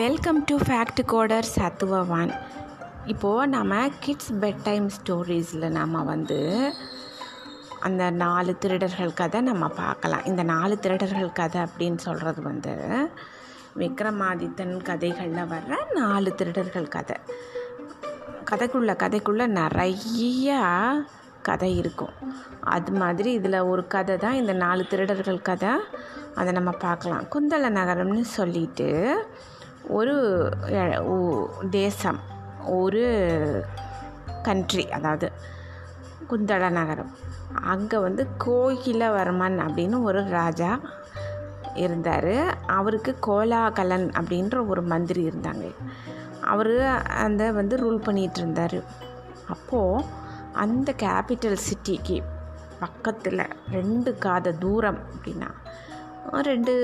Welcome to fact coder சத்துவவான் இப்போது நம்ம கிட்ஸ் பெட் டைம் ஸ்டோரிஸில் நம்ம வந்து அந்த நாலு திருடர்கள் கதை நம்ம பார்க்கலாம். இந்த நாலு திருடர்கள் கதை அப்படின்னு சொல்கிறது வந்து விக்ரமாதித்தன் கதைகளில் வர்ற நாலு திருடர்கள் கதை. கதைக்குள்ள கதைக்குள்ளே நிறையா கதை இருக்கும். அது மாதிரி இதில் ஒரு கதை தான் இந்த நாலு திருடர்கள் கதை. அதை நம்ம பார்க்கலாம். குந்தல நகரம்னு சொல்லிட்டு ஒரு எ- தேசம் ஒரு கண்ட்ரி அதாவது குந்தள நகரம். அங்கே வந்து கோகிலவர்மன் அப்படின்னு ஒரு ராஜா இருந்தார். அவருக்கு கோலாகலன் அப்படின்ற ஒரு மந்திரி இருந்தாங்க. அவர் அந்த வந்து ரூல் பண்ணிகிட்டு இருந்தார் அப்போது அந்த கேபிட்டல் சிட்டிக்கு பக்கத்தில் ரெண்டு காத தூரம் அப்படின்னா ரெண்டு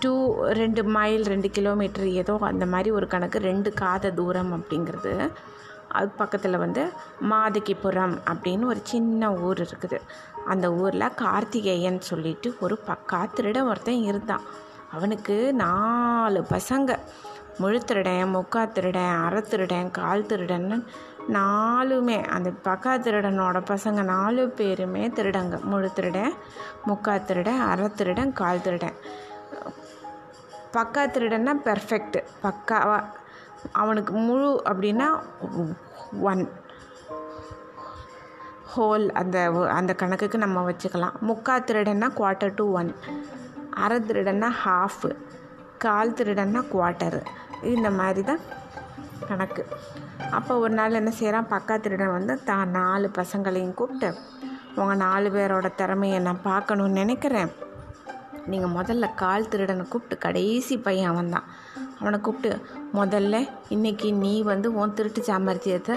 டூ ரெண்டு மைல் ரெண்டு கிலோமீட்டர் ஏதோ அந்த மாதிரி ஒரு கணக்கு ரெண்டு காத தூரம் அப்படிங்கிறது. அது பக்கத்தில் வந்து மாதகிபுரம் அப்படின்னு ஒரு சின்ன ஊர் இருக்குது. அந்த ஊரில் கார்த்திகேயன் சொல்லிட்டு ஒரு பக்கா திருடன் ஒருத்தன் இருந்தான். அவனுக்கு நாலு பசங்க. முழு திருடன் முக்கா திருடன் அரை திருடன் கால் திருடன்னு நாலுமே. அந்த பக்கா திருடனோட பசங்க நாலு பேருமே திருடங்க. முழு திருடன் முக்கா திருடன் அரை திருடன் கால் திருடன். பக்கா திருடன்னா பெர்ஃபெக்ட் பக்காவாக அவனுக்கு முழு அப்படின்னா ஒன் ஹோல் அந்த அந்த கணக்குக்கு நம்ம வச்சுக்கலாம். முக்கா திருடன்னா குவார்ட்டர் டு ஒன் அரை திருடன்னா ஹாஃபு கால் திருடன்னா குவார்ட்டரு இந்த மாதிரி தான் கணக்கு. அப்போ ஒரு நாள் என்ன செய்கிறான் பக்கா திருடன் வந்து தான் நாலு பசங்களையும் கூப்பிட்டு உங்கள் நாலு பேரோட திறமையை நான் பார்க்கணுன்னு நினைக்கிறேன். நீங்கள் முதல்ல கால் திருடனை கூப்பிட்டு கடைசி பையன் அவன் தான் அவனை கூப்பிட்டு முதல்ல இன்றைக்கி நீ வந்து உன் திருட்டு சாமர்த்தியத்தை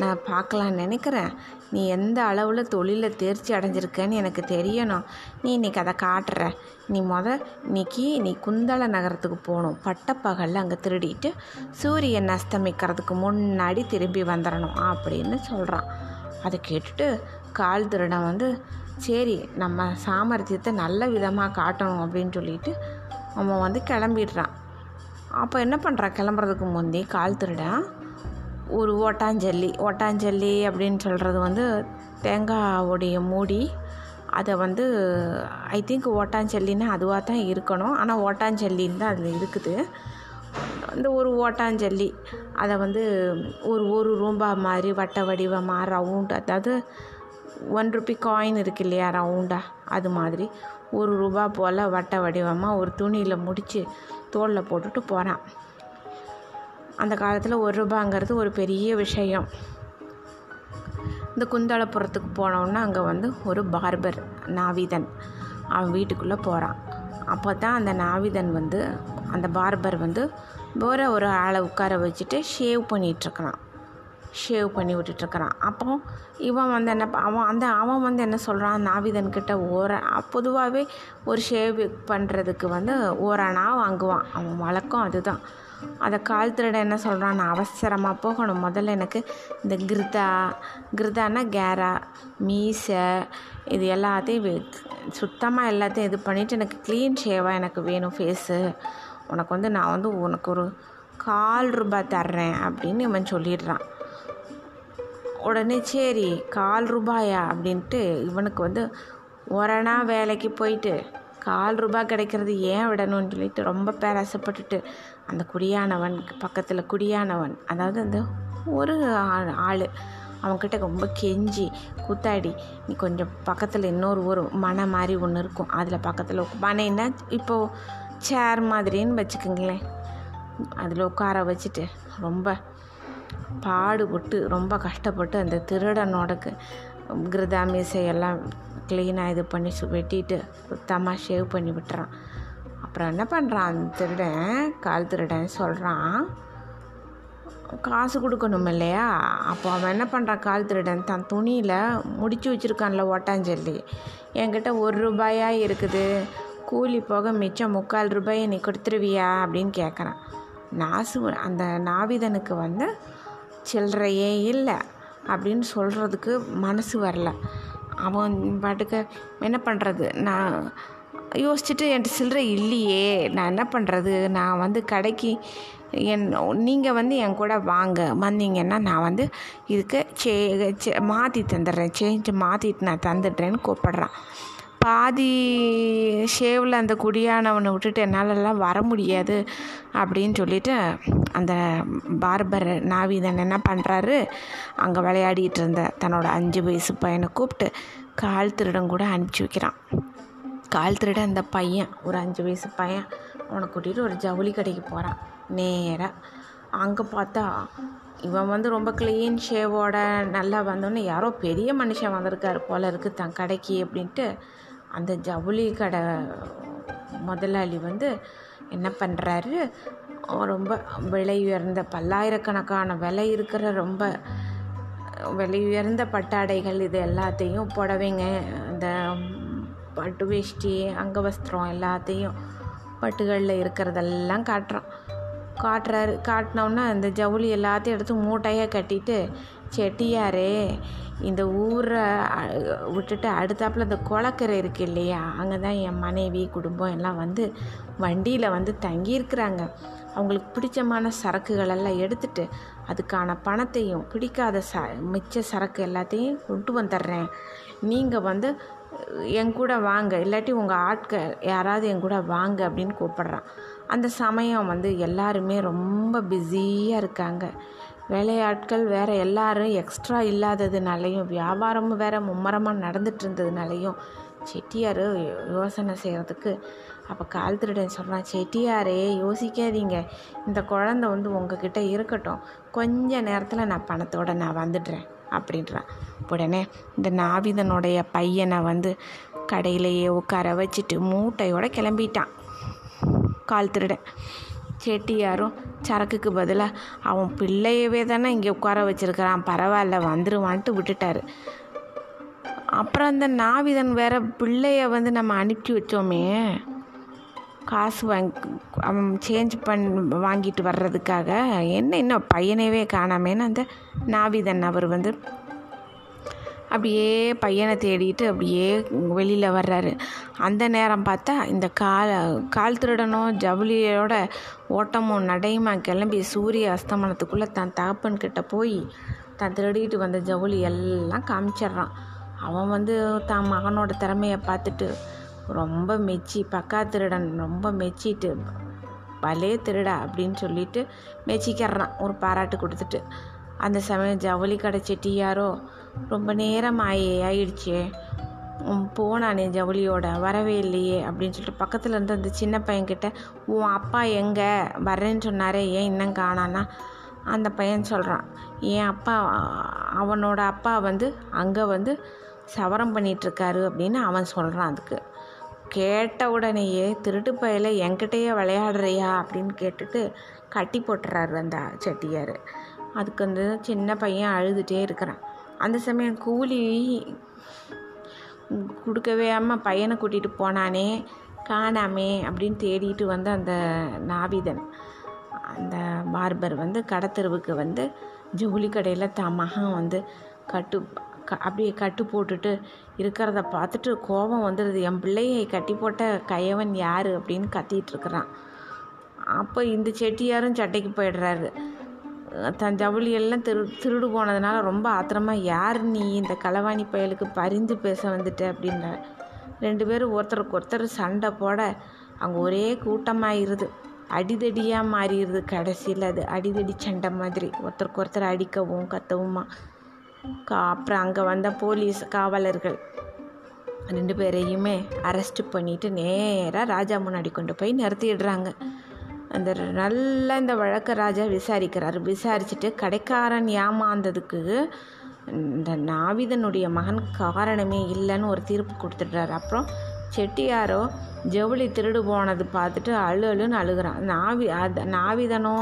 நான் பார்க்கலான்னு நினைக்கிறேன். நீ எந்த அளவில் தொழிலில் தேர்ச்சி அடைஞ்சிருக்கேன்னு எனக்கு தெரியணும். நீ இன்னைக்கு அதை காட்டுற. நீ முத இன்னைக்கு நீ குந்தள நகரத்துக்கு போகணும். பட்டப்பகலில் அங்கே திருடிட்டு சூரியன் அஸ்தமிக்கிறதுக்கு முன்னாடி திரும்பி வந்துடணும் அப்படின்னு சொல்கிறான் அதை கேட்டுட்டு கால் திருடன் வந்து சரி நம்ம சாமர்த்தியத்தை நல்ல விதமாக காட்டணும் அப்படின்னு சொல்லிட்டு அவன் வந்து கிளம்பிடுறான். அப்போ என்ன பண்ணுறான் கிளம்புறதுக்கு முந்தி கால் திருடா. ஒரு ஓட்டாஞ்சல்லி ஓட்டாஞ்சல்லி அப்படின்னு சொல்கிறது வந்து தேங்காவுடைய மூடி. அதை வந்து ஐ திங்க் ஓட்டாஞ்சல்லின்னா அதுவாக தான் இருக்கணும். ஆனால் ஓட்டாஞ்சல்லின்னு தான் அதில் இருக்குது. அந்த ஒரு ஓட்டாஞ்சல்லி அதை வந்து ஒரு ஒரு ரூம்பா மாதிரி வட்ட வடிவமாக ரவுண்ட் அதாவது ஒன் ருபி காயின் இருக்கு இல்லையா ரவுண்டாக அது மாதிரி. ஒரு ரூபா போல் வட்ட வடிவமாக ஒரு துணியில் முடித்து தோளில் போட்டுட்டு போகிறான் அந்த காலத்தில் ஒரு ரூபாங்கிறது ஒரு பெரிய விஷயம். இந்த குந்தளப்புறத்துக்கு போனோன்னா அங்கே வந்து ஒரு பார்பர் நாவிதன். அவன் வீட்டுக்குள்ளே போகிறான் அப்போ தான் அந்த நாவிதன் வந்து அந்த பார்பர் வந்து வேற ஒரு ஆளை உட்கார வச்சுட்டு ஷேவ் பண்ணிகிட்ருக்கிறான் ஷேவ் பண்ணி விட்டுட்ருக்கிறான். அப்போ இவன் வந்து என்ன ப- அவன் அந்த அவன் வந்து என்ன சொல்கிறான் நாவிதன்கிட்ட ஓர பொதுவாகவே ஒரு ஷேவ் பண்ணுறதுக்கு வந்து ஓரணா வாங்குவான். அவன் வழக்கம் அதுதான். அதை கால் திருட என்ன சொல்கிறான் நான் அவசரமாக போகணும். முதல்ல எனக்கு இந்த கிருதா கிருதானா கேரா மீசை இது எல்லாத்தையும் சுத்தமாக எல்லாத்தையும் இது பண்ணிவிட்டு எனக்கு க்ளீன் ஷேவாக எனக்கு வேணும் ஃபேஸு உனக்கு வந்து நான் வந்து உனக்கு ஒரு கால் ரூபாய் தர்றேன் அப்படின்னு இவன் சொல்லிடுறான். உடனே சரி கால் ரூபாயா? அப்படின்ட்டு இவனுக்கு வந்து ஒரணா வேலைக்கு போயிட்டு கால் ரூபாய் கிடைக்கிறது ஏன் விடணும்னு சொல்லிட்டு ரொம்ப பேராசப்பட்டுட்டு அந்த குடியானவன் பக்கத்தில் குடியானவன் அதாவது அந்த ஒரு ஆள் ஆள் அவன்கிட்ட ரொம்ப கெஞ்சி கூத்தாடி நீ கொஞ்சம் பக்கத்தில் இன்னொரு ஒரு மனை மாதிரி ஒன்று இருக்கும் அதில் பக்கத்தில் மனைன்னா இப்போது சேர் மாதிரின்னு வச்சுக்கோங்களேன். அதில் உட்கார வச்சுட்டு ரொம்ப பாடுபட்டு ரொம்ப கஷ்டப்பட்டு அந்த திருடனோடக்கு கிருதா மீசையெல்லாம் க்ளீனாக இது பண்ணி வெட்டிட்டு சுத்தமாக ஷேவ் பண்ணி விட்டுறான். அப்புறம் என்ன பண்ணுறான் அந்த திருடன்? கால் திருடன் சொல்கிறான் காசு கொடுக்கணும் இல்லையா? அப்போ அவன் என்ன பண்ணுறான் கால் திருடன் தன் துணியில் முடிச்சு வச்சுருக்கான்ல ஓட்டாஞ்சல்லி. என்கிட்ட ஒரு ரூபாயாக இருக்குது? கூலி போக மிச்சம் முக்கால் ரூபாயை நீ கொடுத்துருவியா? அப்படின்னு கேட்குறான் நாசு அந்த நாவிதனுக்கு வந்து சில்லறையே இல்லை அப்படின்னு சொல்கிறதுக்கு மனசு வரல. அவன் பாட்டுக்கு என்ன பண்ணுறது நான் யோசிச்சுட்டு என்கிட்ட சில்லறை இல்லையே. நான் என்ன பண்ணுறது நான் வந்து கடைக்கு என் நீங்கள் வந்து என் கூட வாங்க. வந்தீங்கன்னா நான் வந்து இதுக்கு சே மாற்றி தந்துடுறேன். சேஞ்சு மாற்றிட்டு நான் தந்துடுறேன்னு கூப்பிட்றான். பாதி ஷேவில் அந்த குடியானவனை விட்டுட்டு என்னாலலாம் வர முடியாது அப்படின்னு சொல்லிட்டு அந்த பார்பர் நாவிதன் என்ன பண்ணுறாரு அங்கே விளையாடிட்டு இருந்த தன்னோட அஞ்சு வயசு பையனை கூப்பிட்டு கால் திருடன் கூட அனுப்பிச்சி வைக்கிறான். கால் திருட அந்த பையன் ஒரு அஞ்சு வயசு பையன் அவனை கூட்டிகிட்டு ஒரு ஜவுளி கடைக்கு போகிறான் நேராக அங்கே பார்த்தா இவன் வந்து ரொம்ப க்ளீன் ஷேவோட நல்லா வந்தோன்னே யாரோ பெரிய மனுஷன் வந்திருக்காரு போல இருக்குது தன் கடைக்கு அப்படின்ட்டு அந்த ஜவுளி கடை முதலாளி வந்து என்ன பண்ணுறாரு ரொம்ப விலை உயர்ந்த பல்லாயிரக்கணக்கான விலை இருக்கிற ரொம்ப விலை உயர்ந்த பட்டாடைகள் இது எல்லாத்தையும் புடவைங்க இந்த பட்டு வேஷ்டி அங்கவஸ்திரம் எல்லாத்தையும் பட்டுகளில் இருக்கிறதெல்லாம் காட்டுறான். காட்டுறாரு. காட்டினோன்னா அந்த ஜவுளி எல்லாத்தையும் எடுத்து மூட்டையாக கட்டிட்டு செட்டியாரே இந்த ஊரை விட்டுட்டு அடுத்தாப்புல இந்த குளக்கரை இருக்குது இல்லையா? அங்கே தான் என் மனைவி குடும்பம் எல்லாம் வந்து வண்டியில் வந்து தங்கியிருக்கிறாங்க. அவங்களுக்கு பிடிச்சமான சரக்குகளெல்லாம் எடுத்துட்டு அதுக்கான பணத்தையும் பிடிக்காத ச மிச்ச சரக்கு எல்லாத்தையும் கொண்டு வந்துடுறேன். நீங்கள் வந்து என் கூட வாங்க. இல்லாட்டி உங்கள் ஆட்கள் யாராவது என் கூட வாங்க அப்படின்னு கூப்பிட்றான். அந்த சமயம் வந்து எல்லாருமே ரொம்ப பிஸியாக இருக்காங்க. வேலையாட்கள் வேறு எல்லாரும் எக்ஸ்ட்ரா இல்லாததுனாலையும் வியாபாரமும் வேறு மும்மரமாக நடந்துட்டு இருந்ததுனாலையும் செட்டியார் யோசனை செய்கிறதுக்கு அப்போ கால் திருடன் சொல்கிறான் செட்டியாரே யோசிக்காதீங்க. இந்த குழந்தை வந்து உங்ககிட்ட இருக்கட்டும். கொஞ்ச நேரத்தில் நான் பணத்தோடு நான் வந்துடுறேன் அப்படின்றான். உடனே இந்த நாவிதனுடைய பையனை வந்து கடையிலேயே உட்கார வச்சுட்டு மூட்டையோடு கிளம்பிட்டான். கால் திருடன். செட்டியாரும் சரக்குக்கு பதிலாக அவன் பிள்ளையவே தானே இங்கே உட்கார வச்சுருக்கிறான். பரவாயில்ல வந்துருவான்ட்டு விட்டுட்டாரு. அப்புறம் அந்த நாவிதன் வேற பிள்ளைய வந்து நம்ம அனுப்பி வச்சோமே. காசு வாங்கி அவன் சேஞ்ச் பண் வாங்கிட்டு வர்றதுக்காக. என்ன இன்னும் பையனவே காணாமேன்னு அந்த நாவிதன் அவர் வந்து அப்படியே பையனை தேடிட்டு அப்படியே வெளியில் வர்றாரு. அந்த நேரம் பார்த்தா இந்த கால் கால் திருடனும் ஜவுளியோட ஓட்டமும் நடையுமா கிளம்பி சூரிய அஸ்தமனத்துக்குள்ளே தன் தகப்பன்கிட்ட போய் தான் திருடிட்டு வந்த ஜவுளி எல்லாம் காமிச்சிட்றான். அவன் வந்து தான் மகனோட திறமையை பார்த்துட்டு ரொம்ப மெச்சி பக்கா திருடன் ரொம்ப மெச்சிட்டு பலே திருடா அப்படின்னு சொல்லிட்டு மெச்சிக்கிறான் ஒரு பாராட்டு கொடுத்துட்டு. அந்த சமயம் ஜவுளி கடை செட்டியாரோ ரொம்ப நேரம் ஆயே ஆயிடுச்சே போனானே ஜவுளியோட வரவே இல்லையே அப்படின்னு சொல்லிட்டு பக்கத்தில் இருந்து அந்த சின்ன பையன்கிட்ட உன் அப்பா எங்கே? வரேன்னு சொன்னாரே ஏன் இன்னும் காணானா? அந்த பையன் சொல்கிறான் என் அப்பா அவனோட அப்பா வந்து அங்கே வந்து சவரம் பண்ணிகிட்ருக்காரு அப்படின்னு அவன் சொல்கிறான் அதுக்கு. கேட்ட உடனேயே திருட்டு பயில என்கிட்டயே விளையாடுறியா? அப்படின்னு கேட்டுட்டு கட்டி போட்டுறாரு அந்த செட்டியார். அதுக்கு வந்து சின்ன பையன் அழுதுகிட்டே இருக்கிறான். அந்த சமயம் கூலி கொடுக்கவே அம்மா பையனை கூட்டிகிட்டு போனானே காணாமே அப்படின்னு தேடிட்டு வந்து அந்த நாவிதன் அந்த பார்பர் வந்து கடத்தெருவுக்கு வந்து ஜவுளி கடையில் தான் மகன் வந்து கட்டு க அப்படியே கட்டு போட்டுட்டு இருக்கிறத பார்த்துட்டு கோபம் வந்துடுது என் பிள்ளையை கட்டி போட்ட கையவன் யார்? அப்படின்னு கத்திகிட்ருக்குறான் அப்போ இந்த செட்டியாரும் சட்டைக்கு போயிடுறாரு. தன் ஜவுளியெல்லாம் திரு திருடு போனதுனால ரொம்ப ஆத்திரமாக யார் நீ? இந்த களவாணி பயலுக்கு பரிந்து பேச வந்துட்ட அப்படின்ற. ரெண்டு பேரும் ஒருத்தருக்கு ஒருத்தர் சண்டை போட அங்கே ஒரே கூட்டமாயிருது. அடிதடியாக மாறிடுது கடைசியில். அது அடிதடி சண்டை மாதிரி. ஒருத்தருக்கு ஒருத்தர் அடிக்கவும் கத்தவுமா. கா அப்புறம் அங்கே வந்த போலீஸ் காவலர்கள் ரெண்டு பேரையுமே அரெஸ்ட் பண்ணிவிட்டு நேராக ராஜா முன்னாடி கொண்டு போய் நிறுத்திடுறாங்க. அந்த நல்லா இந்த வழக்க ராஜா விசாரிக்கிறார். விசாரிச்சுட்டு கடைக்காரன் ஏமாந்ததுக்கு இந்த நாவிதனுடைய மகன் காரணமே இல்லைன்னு ஒரு தீர்ப்பு கொடுத்துட்றாரு. அப்புறம் செட்டியாரோ ஜவுளி திருடு போனது பார்த்துட்டு அழு அழுன்னு அழுகிறான். நாவி அது நாவிதனோ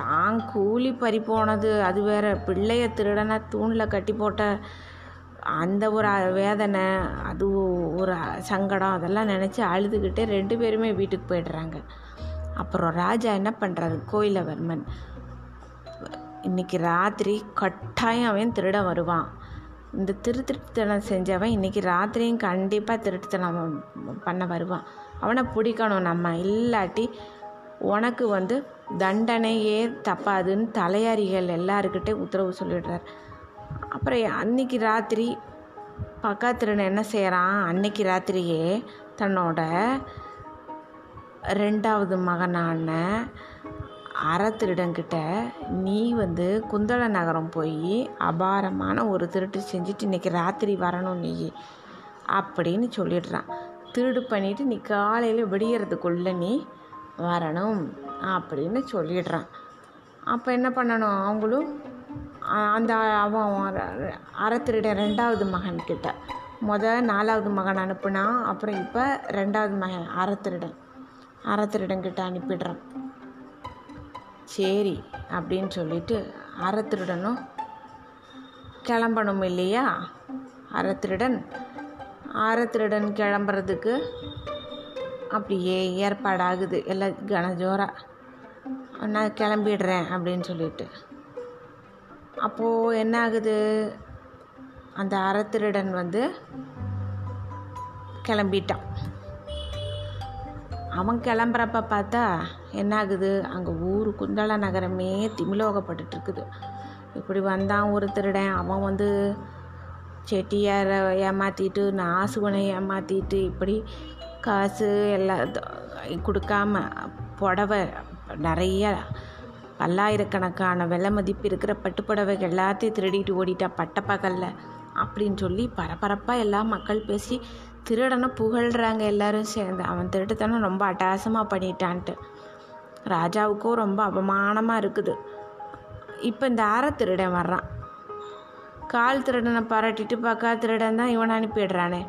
தான் கூலி பறி போனது. அது வேற பிள்ளைய திருடனை தூணில் கட்டி போட்ட அந்த ஒரு வேதனை அது ஒரு சங்கடம். அதெல்லாம் நினச்சி அழுதுகிட்டே ரெண்டு பேருமே வீட்டுக்கு போயிடுறாங்க. அப்புறம் ராஜா என்ன பண்ணுறாரு கோயிலவர்மன். இன்றைக்கி ராத்திரி கட்டாயம் அவன் திருட வருவான். இந்த திருத்திருத்தனம் செஞ்சவன் இன்றைக்கி ராத்திரியும் கண்டிப்பாக திருட்டுத்தனம் பண்ண வருவான். அவனை பிடிக்கணும் நம்ம. இல்லாட்டி உனக்கு வந்து தண்டனையே தப்பாதுன்னு தலையாரிகள் எல்லாருக்கிட்டே உத்தரவு சொல்லிடுறார். அப்புறம் அன்னைக்கு ராத்திரி பக்கத்தில் என்ன செய்கிறான் அன்னைக்கு ராத்திரியே தன்னோட ரெண்டாவது மகனான அறத்திருடங்கிட்ட நீ வந்து குந்தள நகரம் போய் அபாரமான ஒரு திருட்டு செஞ்சுட்டு இன்றைக்கி ராத்திரி வரணும் நீ அப்படின்னு சொல்லிடுறான். திருடு பண்ணிவிட்டு நீ காலையில் விடியறதுக்குள்ளே நீ வரணும் அப்படின்னு சொல்லிடுறான். அப்போ என்ன பண்ணணும் அவங்களும்? அந்த அவன் அறத்திருட ரெண்டாவது மகன்கிட்ட. முத நாலாவது மகன் அனுப்புனான் அப்புறம் இப்போ ரெண்டாவது மகன் அறத்திருடன் அறத்திருடன்கிட்ட அனுப்பிடுறான். சரி அப்படின்னு சொல்லிட்டு அறத்திருடனும் கிளம்பணும் இல்லையா? அறத்திருடன் அறத்திருடன் கிளம்புறதுக்கு அப்படியே ஏற்பாடாகுது. எல்லாம் கனஜோராக நான் கிளம்பிடுறேன் அப்படின்னு சொல்லிட்டு. அப்போது என்ன ஆகுது? அந்த அறத்திருடன் வந்து கிளம்பிட்டான். அவன் கிளம்புறப்ப பார்த்தா என்ன ஆகுது அங்கே ஊர் குந்தள நகரமே திமிலோகப்பட்டுருக்குது இப்படி வந்தான் ஒரு திருடன். அவன் வந்து செட்டியாரை ஏமாற்றிட்டு நாசுவனை ஏமாற்றிட்டு இப்படி காசு எல்லாம் கொடுக்காம புடவை நிறைய பல்லாயிரக்கணக்கான விலை மதிப்பு இருக்கிற பட்டுப்புடவைகள் எல்லாத்தையும் திருடிட்டு ஓடிட்டா பட்டப்பகலில் அப்படின்னு சொல்லி பரபரப்பாக எல்லா மக்கள் பேசி திருடனை புகழ்கிறாங்க எல்லாரும் சேர்ந்து. அவன் திருட்டுத்தனம் ரொம்ப அட்டாசமாக பண்ணிட்டான்ட்டு. ராஜாவுக்கும் ரொம்ப அவமானமாக இருக்குது. இப்போ இந்த அற திருடன் வர்றான். கால் திருடனை பாராட்டிட்டு பார்க்கா திருடன் தான் இவனை அனுப்பிடுறானே.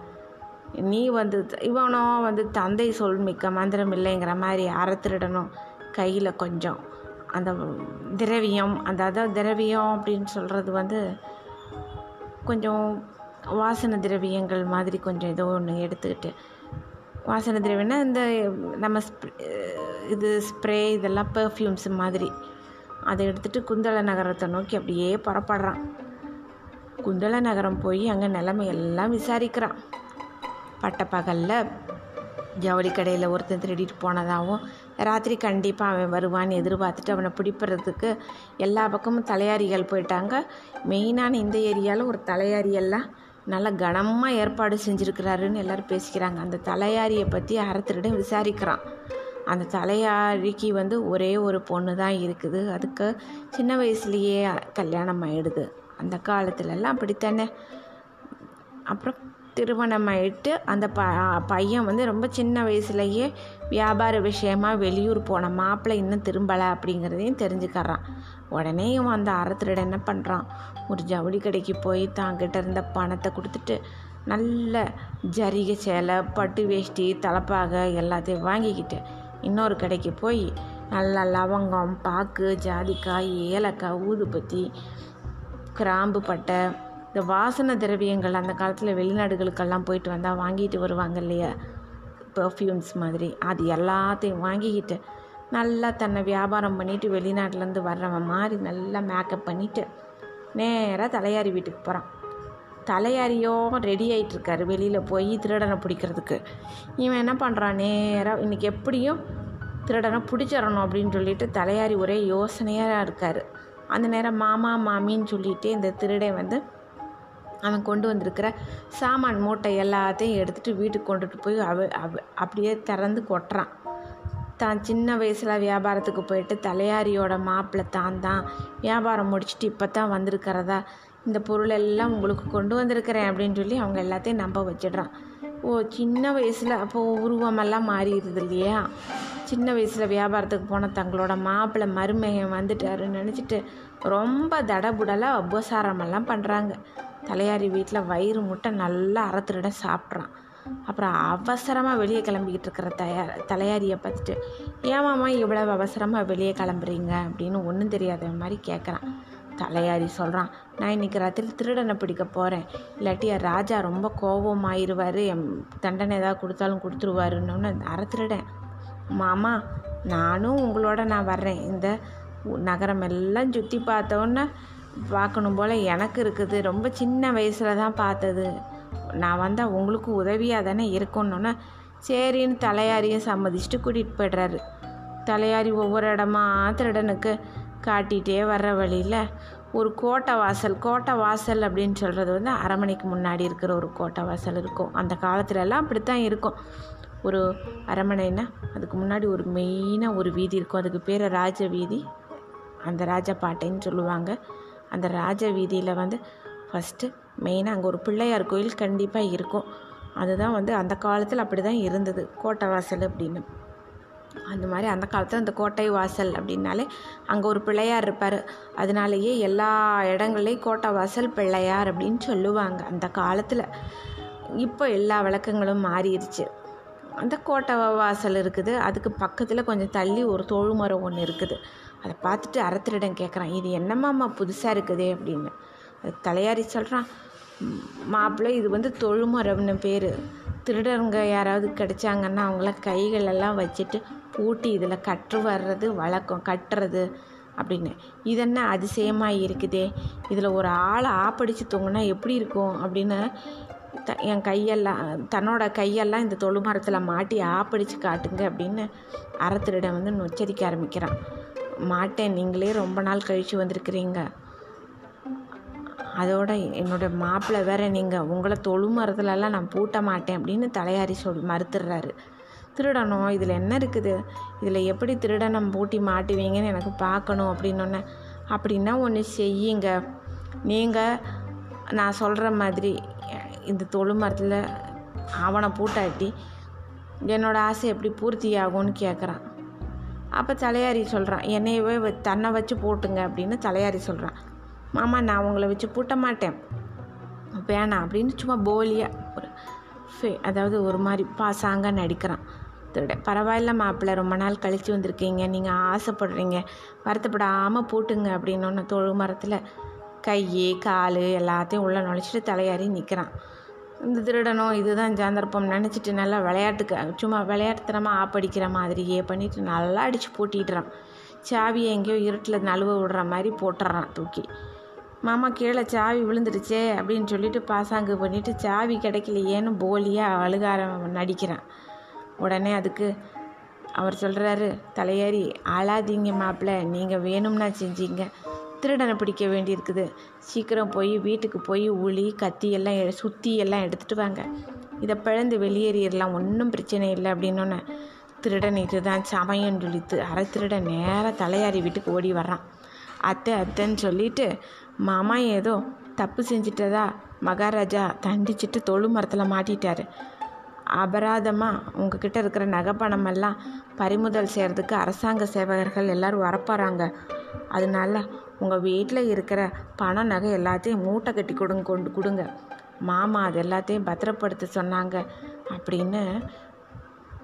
நீ வந்து இவனோ வந்து தந்தை சொல் மிக்க மந்திரம் இல்லைங்கிற மாதிரி அற திருடனும் கையில் கொஞ்சம் அந்த திரவியம் அந்த அதாவது திரவியம் அப்படின்னு சொல்கிறது வந்து கொஞ்சம் வாசனை திரவியங்கள் மாதிரி கொஞ்சம் ஏதோ ஒன்று எடுத்துக்கிட்டு. வாசனை திரவியம்னா இந்த நம்ம இது ஸ்ப்ரே இதெல்லாம் பெர்ஃப்யூம்ஸ் மாதிரி. அதை எடுத்துகிட்டு குந்தள நகரத்தை நோக்கி அப்படியே புறப்படுறான். குந்தள நகரம் போய் அங்கே நிலைமை எல்லாம் விசாரிக்கிறான் பட்டப்பகலில் ஜவுளி கடையில் ஒருத்தன் திருடிட்டு போனதாகவும் ராத்திரி கண்டிப்பாக அவன் வருவான்னு எதிர்பார்த்துட்டு அவனை பிடிப்பறதுக்கு எல்லா பக்கமும் தலையாரிகள் போயிட்டாங்க. மெயினான இந்த ஏரியாவில் ஒரு தலையாரியெல்லாம் நல்லா கனமாக ஏற்பாடு செஞ்சுருக்கிறாருன்னு எல்லோரும் பேசிக்கிறாங்க. அந்த தலையாரியை பற்றி அறத்திரிடம் விசாரிக்கிறான். அந்த தலையாரிக்கு வந்து ஒரே ஒரு பொண்ணு தான் இருக்குது. அதுக்கு சின்ன வயசுலேயே கல்யாணம் ஆகிடுது அந்த காலத்துலலாம் அப்படித்தானே? அப்புறம் திருமணம் ஆகிட்டு அந்த ப பையன் வந்து ரொம்ப சின்ன வயசுலேயே வியாபார விஷயமாக வெளியூர் போன மாப்பிள்ளை இன்னும் திரும்பலை அப்படிங்கிறதையும் தெரிஞ்சுக்கறான். உடனே இவன் அந்த அறத்திரிட என்ன பண்ணுறான் ஒரு ஜவுளி கடைக்கு போய் தாங்கிட்ட இருந்த பணத்தை கொடுத்துட்டு நல்ல ஜரிகை சேலை பட்டு வேஷ்டி தலைப்பாக எல்லாத்தையும் வாங்கிக்கிட்டு இன்னொரு கடைக்கு போய் நல்ல லவங்கம் பாக்கு ஜாதிக்காய் ஏலக்காய் ஊதுபத்தி கிராம்பு பட்டை இந்த வாசனை திரவியங்கள் அந்த காலத்தில் வெளிநாடுகளுக்கெல்லாம் போயிட்டு வந்தால் வாங்கிட்டு வருவாங்க இல்லையா? பர்ஃப்யூம்ஸ் மாதிரி. அது எல்லாத்தையும் வாங்கிக்கிட்டு நல்லா தன்னை வியாபாரம் பண்ணிவிட்டு வெளிநாட்டிலேருந்து வர்றவன் மாதிரி நல்லா மேக்கப் பண்ணிவிட்டு நேராக தலையாரி வீட்டுக்கு போகிறான் தலையாரியோ ரெடி ஆகிட்டுருக்காரு வெளியில் போய் திருடனை பிடிக்கிறதுக்கு. இவன் என்ன பண்ணுறான் நேராக இன்றைக்கி எப்படியும் திருடனை பிடிச்சிடணும் அப்படின்னு சொல்லிட்டு தலையாரி ஒரே யோசனையாக இருக்கார். அந்த நேரம் மாமா மாமின்னு சொல்லிட்டு இந்த திருடை வந்து அவன் கொண்டு வந்திருக்கிற சாமான் மூட்டை எல்லாத்தையும் எடுத்துகிட்டு வீட்டுக்கு கொண்டுட்டு போய் அவ அவ அப்படியே திறந்து கொட்டுறான். தான் சின்ன வயசில் வியாபாரத்துக்கு போயிட்டு தலையாரியோட மாப்பிள்ளை தான் தான். வியாபாரம் முடிச்சுட்டு இப்போ தான் வந்திருக்கிறதா? இந்த பொருள் எல்லாம் உங்களுக்கு கொண்டு வந்திருக்கிறேன் அப்படின்னு சொல்லி அவங்க எல்லாத்தையும் நம்ப வச்சிடுறான். ஓ சின்ன வயசில் அப்போது உருவமெல்லாம் மாறிடுது இல்லையா? சின்ன வயசில் வியாபாரத்துக்கு போன தங்களோட மாப்பிள்ளை மருமகன் வந்துட்டாருன்னு நினச்சிட்டு ரொம்ப தடபுடலாக உபசாரமெல்லாம் பண்ணுறாங்க தலையாரி வீட்டில் வயிறு முட்டை நல்லா அறத்துருட சாப்பிட்றான். அப்புறம் அவசரமாக வெளியே கிளம்பிக்கிட்டு இருக்கிற தயார் தலையாரியை பார்த்துட்டு ஏமாம்மா இவ்வளோ அவசரமாக வெளியே கிளம்புறீங்க? அப்படின்னு ஒன்றும் தெரியாத மாதிரி கேட்குறான் தலையாரி சொல்கிறான் நான் இன்றைக்கி ராத்திரி திருடனை பிடிக்க போகிறேன் இல்லாட்டி ராஜா ரொம்ப கோபமாயிருவார். என் தண்டனை ஏதாவது கொடுத்தாலும் கொடுத்துருவாருன்னு அரை திருடன் மாமா நானும் உங்களோட நான் வர்றேன். இந்த நகரம் எல்லாம் சுற்றி பார்த்தோன்னே பார்க்கணும் போல் எனக்கு இருக்குது. ரொம்ப சின்ன வயசில் தான் பார்த்தது. நான் வந்தால் உங்களுக்கு உதவியாக தானே இருக்கணும்னா. சரின்னு தலையாரியை சம்மதிச்சுட்டு கூட்டிகிட்டு போய்ட்றாரு. தலையாரி ஒவ்வொரு இடமா திருடனுக்கு காட்டிகிட்டே வர்ற வழியில் ஒரு கோட்டை வாசல் கோட்டை வாசல் அப்படின்னு சொல்கிறது வந்து அரமனைக்கு முன்னாடி இருக்கிற ஒரு கோட்டை வாசல் இருக்கும். அந்த காலத்துலலாம் அப்படித்தான் இருக்கும். ஒரு அரமனைன்னா அதுக்கு முன்னாடி ஒரு மெயினாக ஒரு வீதி இருக்கும். அதுக்கு பேர் ராஜ வீதி. அந்த ராஜபாட்டைன்னு சொல்லுவாங்க. அந்த ராஜ வீதியில் வந்து ஃபஸ்ட்டு மெயினாக அங்கே ஒரு பிள்ளையார் கோயில் கண்டிப்பாக இருக்கும். அதுதான் வந்து அந்த காலத்தில் அப்படி தான் இருந்தது. கோட்டை வாசல் அப்படின்னு. அந்த மாதிரி அந்த காலத்தில் அந்த கோட்டை வாசல் அப்படின்னாலே அங்கே ஒரு பிள்ளையார் இருப்பார். அதனாலேயே எல்லா இடங்கள்லையும் கோட்டை வாசல் பிள்ளையார் அப்படின்னு சொல்லுவாங்க. அந்த காலத்தில். இப்போ எல்லா விளக்கங்களும் மாறிடுச்சு. அந்த கோட்டை வாசல் இருக்குது. அதுக்கு பக்கத்தில் கொஞ்சம் தள்ளி ஒரு தொழுமரம் ஒன்று இருக்குது. அதை பார்த்துட்டு அறத்திரிடம் கேட்குறான் இது என்னம்மாம்மா புதுசாக இருக்குதே? அப்படின்னு. அது தலையாரி சொல்கிறான் மாப்பிள்ளை இது வந்து தொழுமரம்னு பேர். திருடருங்க யாராவது கிடைச்சாங்கன்னா அவங்கள கைகளெல்லாம் வச்சுட்டு பூட்டி இதில் கற்று வர்றது வழக்கம் கட்டுறது அப்படின்னு. இது என்ன அதிசயமாக இருக்குதே? இதில் ஒரு ஆளை ஆப்படித்து தூங்கினா எப்படி இருக்கும் அப்படின்னு த என் கையெல்லாம் தன்னோட கையெல்லாம் இந்த தொழுமரத்தில் மாட்டி ஆப்படித்து காட்டுங்க அப்படின்னு அறத்திரிடம் வந்து நொச்சரிக்க ஆரம்பிக்கிறான். மாட்டேன் நீங்களே ரொம்ப நாள் கழித்து வந்திருக்கிறீங்க. அதோட என்னோடய மாப்பிள்ளை வேற நீங்கள் உங்களை தொழு மரத்துலலாம் நான் பூட்ட மாட்டேன் அப்படின்னு தலையாரி சொல் மறுத்துடுறாரு. திருடணும் இதில் என்ன இருக்குது? இதில் எப்படி திருடனம் பூட்டி மாட்டுவீங்கன்னு எனக்கு பார்க்கணும் அப்படின்னொன்னே அப்படின்னா ஒன்று செய்யுங்க. நீங்கள் நான் சொல்கிற மாதிரி இந்த தொழு மரத்தில் அவனை பூட்டாட்டி என்னோடய ஆசை எப்படி பூர்த்தி ஆகும்னு கேட்குறான் அப்போ தலையாரி சொல்கிறான் என்னையவே வ- தன்னை வச்சு போட்டுங்க அப்படின்னு தலையாரி சொல்கிறான் மாமா நான் உங்களை வச்சு பூட்ட மாட்டேன். வேணாம் அப்படின்னு சும்மா போலியாக ஒரு ஃபே அதாவது ஒரு மாதிரி பாசாங்க நடிக்கிறான். திருட பரவாயில்ல மாப்பிள்ளை ரொம்ப நாள் கழித்து வந்திருக்கீங்க. நீங்கள் ஆசைப்படுறீங்க. வருத்தப்படாமல் பூட்டுங்க அப்படின்னு தொழு மரத்தில் கை கால் எல்லாத்தையும் உள்ளே நுழைச்சிட்டு தலையாரி நிற்கிறான் இந்த திருடனும் இதுதான் சந்தர்ப்பம் நினச்சிட்டு நல்லா விளையாட்டுக்கு சும்மா விளையாட்டுத்தனமாக ஆப்படிக்கிற மாதிரியே பண்ணிட்டு நல்லா அடித்து பூட்டிடுறான். சாவியை எங்கேயோ இருட்டில் நழுவ விடுற மாதிரி போட்டுடுறான் தூக்கி. மாமா கீழே சாவி விழுந்துடுச்சே அப்படின்னு சொல்லிட்டு பாசாங்கு பண்ணிவிட்டு சாவி கிடைக்கலையேன்னு போலியாக அழுகாரம் நடிக்கிறான். உடனே அதுக்கு அவர் சொல்கிறாரு தலையாரி ஆளாதீங்க மாப்பிள்ள நீங்கள் வேணும்னா செஞ்சீங்க. திருடனை பிடிக்க வேண்டியிருக்குது. சீக்கிரம் போய் வீட்டுக்கு போய் உளி கத்தி எல்லாம் சுற்றி எல்லாம் எடுத்துகிட்டு வாங்க. இதை பிழந்து வெளியேறிடலாம் ஒன்றும் பிரச்சனை இல்லை அப்படின்னோன்னே திருடன் இதுதான் சமயம் சொல்லித்து அரை திருடன் நேராக தலையாரி வீட்டுக்கு ஓடி வர்றான். அத்தை அத்தைன்னு சொல்லிட்டு மாமா ஏதோ தப்பு செஞ்சிட்டதா? மகாராஜா தண்டிச்சிட்டு தொழு மரத்தில் மாட்டிட்டாரு. அபராதமாக உங்ககிட்ட இருக்கிற நகை பணமெல்லாம் பறிமுதல் செய்கிறதுக்கு அரசாங்க சேவகர்கள் எல்லாரும் வரப்போகிறாங்க அதனால உங்கள் வீட்டில் இருக்கிற பணம் நகை எல்லாத்தையும் மூட்டை கட்டி கொடுங்க கொண்டு கொடுங்க. மாமா அது எல்லாத்தையும் பத்திரப்படுத்த சொன்னாங்க அப்படின்னு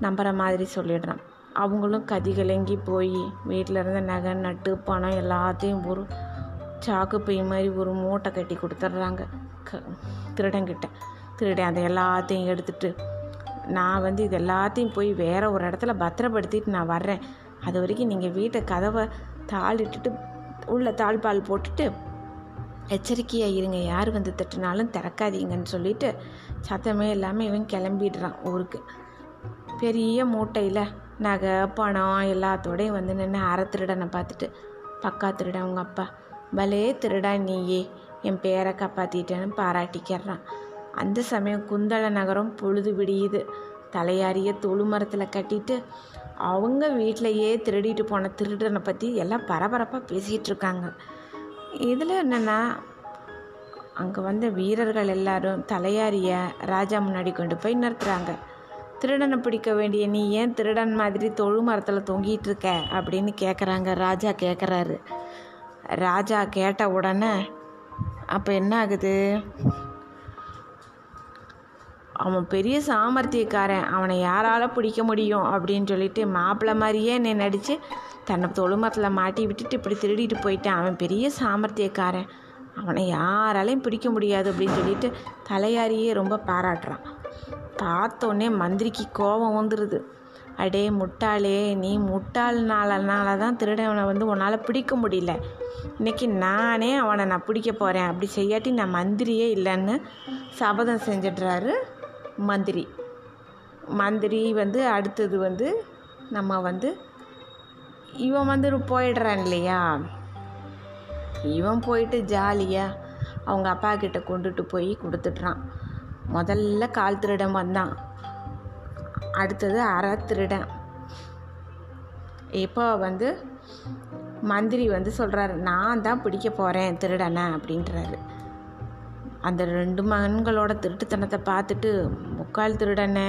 நம்புகிற மாதிரி சொல்லிடுறான். அவங்களும் கதிகலங்கி போய் வீட்டில் இருந்த நகை நட்டு பணம் எல்லாத்தையும் ஒரு சாக்கு பை மாதிரி ஒரு மூட்டை கட்டி கொடுத்துட்றாங்க. க திருடங்கிட்ட திருடன் அதை எல்லாத்தையும் எடுத்துட்டு நான் வந்து இது எல்லாத்தையும் போய் வேற ஒரு இடத்துல பத்திரப்படுத்திட்டு நான் வர்றேன். அது வரைக்கும் நீங்கள் வீட்டை கதவை தாளிட்டுட்டு உள்ள தாழ்பால் போட்டுட்டு எச்சரிக்கையாக இருங்க. யார் வந்து தட்டினாலும் திறக்காதீங்கன்னு சொல்லிட்டு சத்தமே இல்லாமல் இவன் கிளம்பிடுறான் ஊருக்கு. பெரிய மூட்டையில் நகை பணம் எல்லாத்தோடையும் வந்து நின்று அரை திருடனை பார்த்துட்டு பக்கா திருடன் உங்கள் அப்பா. பலே திருடா நீயே என் பேரை காப்பாற்றிட்டேன்னு பாராட்டிக்கிறான் அந்த சமயம் குந்தள நகரம் பொழுது விடியுது. தலையாரிய தொழுமரத்தில் கட்டிட்டு அவங்க வீட்டிலையே திருடிட்டு போன திருடனை பற்றி எல்லாம் பரபரப்பாக பேசிகிட்டு இருக்காங்க. இதில் என்னென்னா அங்கே வந்த வீரர்கள் எல்லாரும் தலையாரிய ராஜா முன்னாடி கொண்டு போய் நிறுத்துறாங்க. திருடனை பிடிக்க வேண்டிய நீ ஏன் திருடன் மாதிரி தொழு மரத்தில் தொங்கிட்டு இருக்க? அப்படின்னு கேட்குறாங்க ராஜா கேட்குறாரு ராஜா கேட்ட உடனே அப்போ என்ன ஆகுது அவன் பெரிய சாமர்த்தியக்காரன். அவனை யாரால் பிடிக்க முடியும்? அப்படின்னு சொல்லிட்டு மாப்பிள்ளை மாதிரியே என்னை நடித்து தன்னை தொழுமரத்தில் மாட்டி விட்டுட்டு இப்படி திருடிட்டு போயிட்டான். அவன் பெரிய சாமர்த்தியக்காரன். அவனை யாராலையும் பிடிக்க முடியாது. அப்படின்னு சொல்லிட்டு தலையாரியே ரொம்ப பாராட்டுறான். பார்த்தோன்னே மந்திரிக்கு கோபம் வந்துடுது அடே முட்டாளே நீ முட்டாள்னாலனால தான் திருடவனை வந்து உன்னால் பிடிக்க முடியல. இன்னைக்கு நானே அவனை நான் பிடிக்க போகிறேன் அப்படி செய்யாட்டி நான் மந்திரியே இல்லைன்னு சபதம் செஞ்சிடுறாரு மந்திரி. மந்திரி வந்து அடுத்தது வந்து நம்ம வந்து இவன் வந்து போயிடுறான் இல்லையா? இவன் போயிட்டு ஜாலியாக அவங்க அப்பா கிட்ட கொண்டுட்டு போய் கொடுத்துட்றான். முதல்ல கால் திருடன் வந்தான். அடுத்தது அறத்திருடன் திருடன். இப்போ வந்து மந்திரி வந்து சொல்கிறாரு நான் தான் பிடிக்க போகிறேன் திருடனை அப்படின்றாரு. அந்த ரெண்டு மகன்களோட திருட்டுத்தனத்தை பார்த்துட்டு முக்கால் திருடனை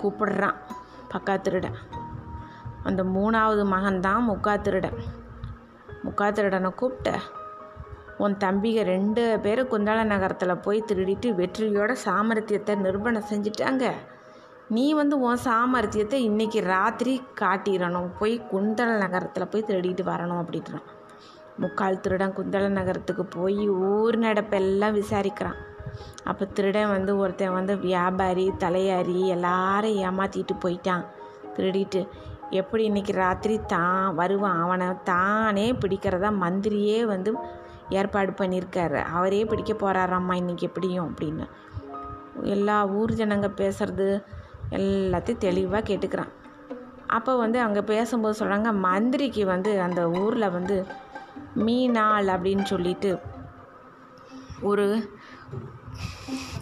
கூப்பிடுறான் பக்கா திருடன். அந்த மூணாவது மகன்தான் முக்கா திருடன். முக்கா திருடனை கூப்பிட்ட உன் தம்பிக ரெண்டு பேரும் குந்தாள நகரத்தில் போய் திருடிட்டு வெற்றியோட சாமர்த்தியத்தை நிரூபணம் செஞ்சுட்டாங்க. நீ வந்து உன் சாமர்த்தியத்தை இன்னைக்கு ராத்திரி காட்டிடணும். போய் குந்தள நகரத்தில் போய் திருடிட்டு வரணும் அப்படின்றான். முக்கால் திருடன் குந்தள நகரத்துக்கு போய் ஊர் நடப்பெல்லாம் விசாரிக்கிறான். அப்போ திருடன் வந்து ஒருத்தன் வந்து வியாபாரி தலையாரி எல்லாரும் ஏமாற்றிட்டு போயிட்டான். திருடிட்டு எப்படி இன்றைக்கி ராத்திரி தான் வருவான்? அவனை தானே பிடிக்கிறதா மந்திரியே வந்து ஏற்பாடு பண்ணியிருக்காரு. அவரே பிடிக்க போகிறாராம்மா இன்றைக்கி எப்படியும்? அப்படின்னு. எல்லா ஊர் ஜனங்க பேசுகிறது எல்லாத்தையும் தெளிவாக கேட்டுக்கிறான். அப்போ வந்து அங்கே பேசும்போது சொல்கிறாங்க மந்திரிக்கு வந்து அந்த ஊரில் வந்து மீனாள் அப்படின்னு சொல்லிட்டு ஒரு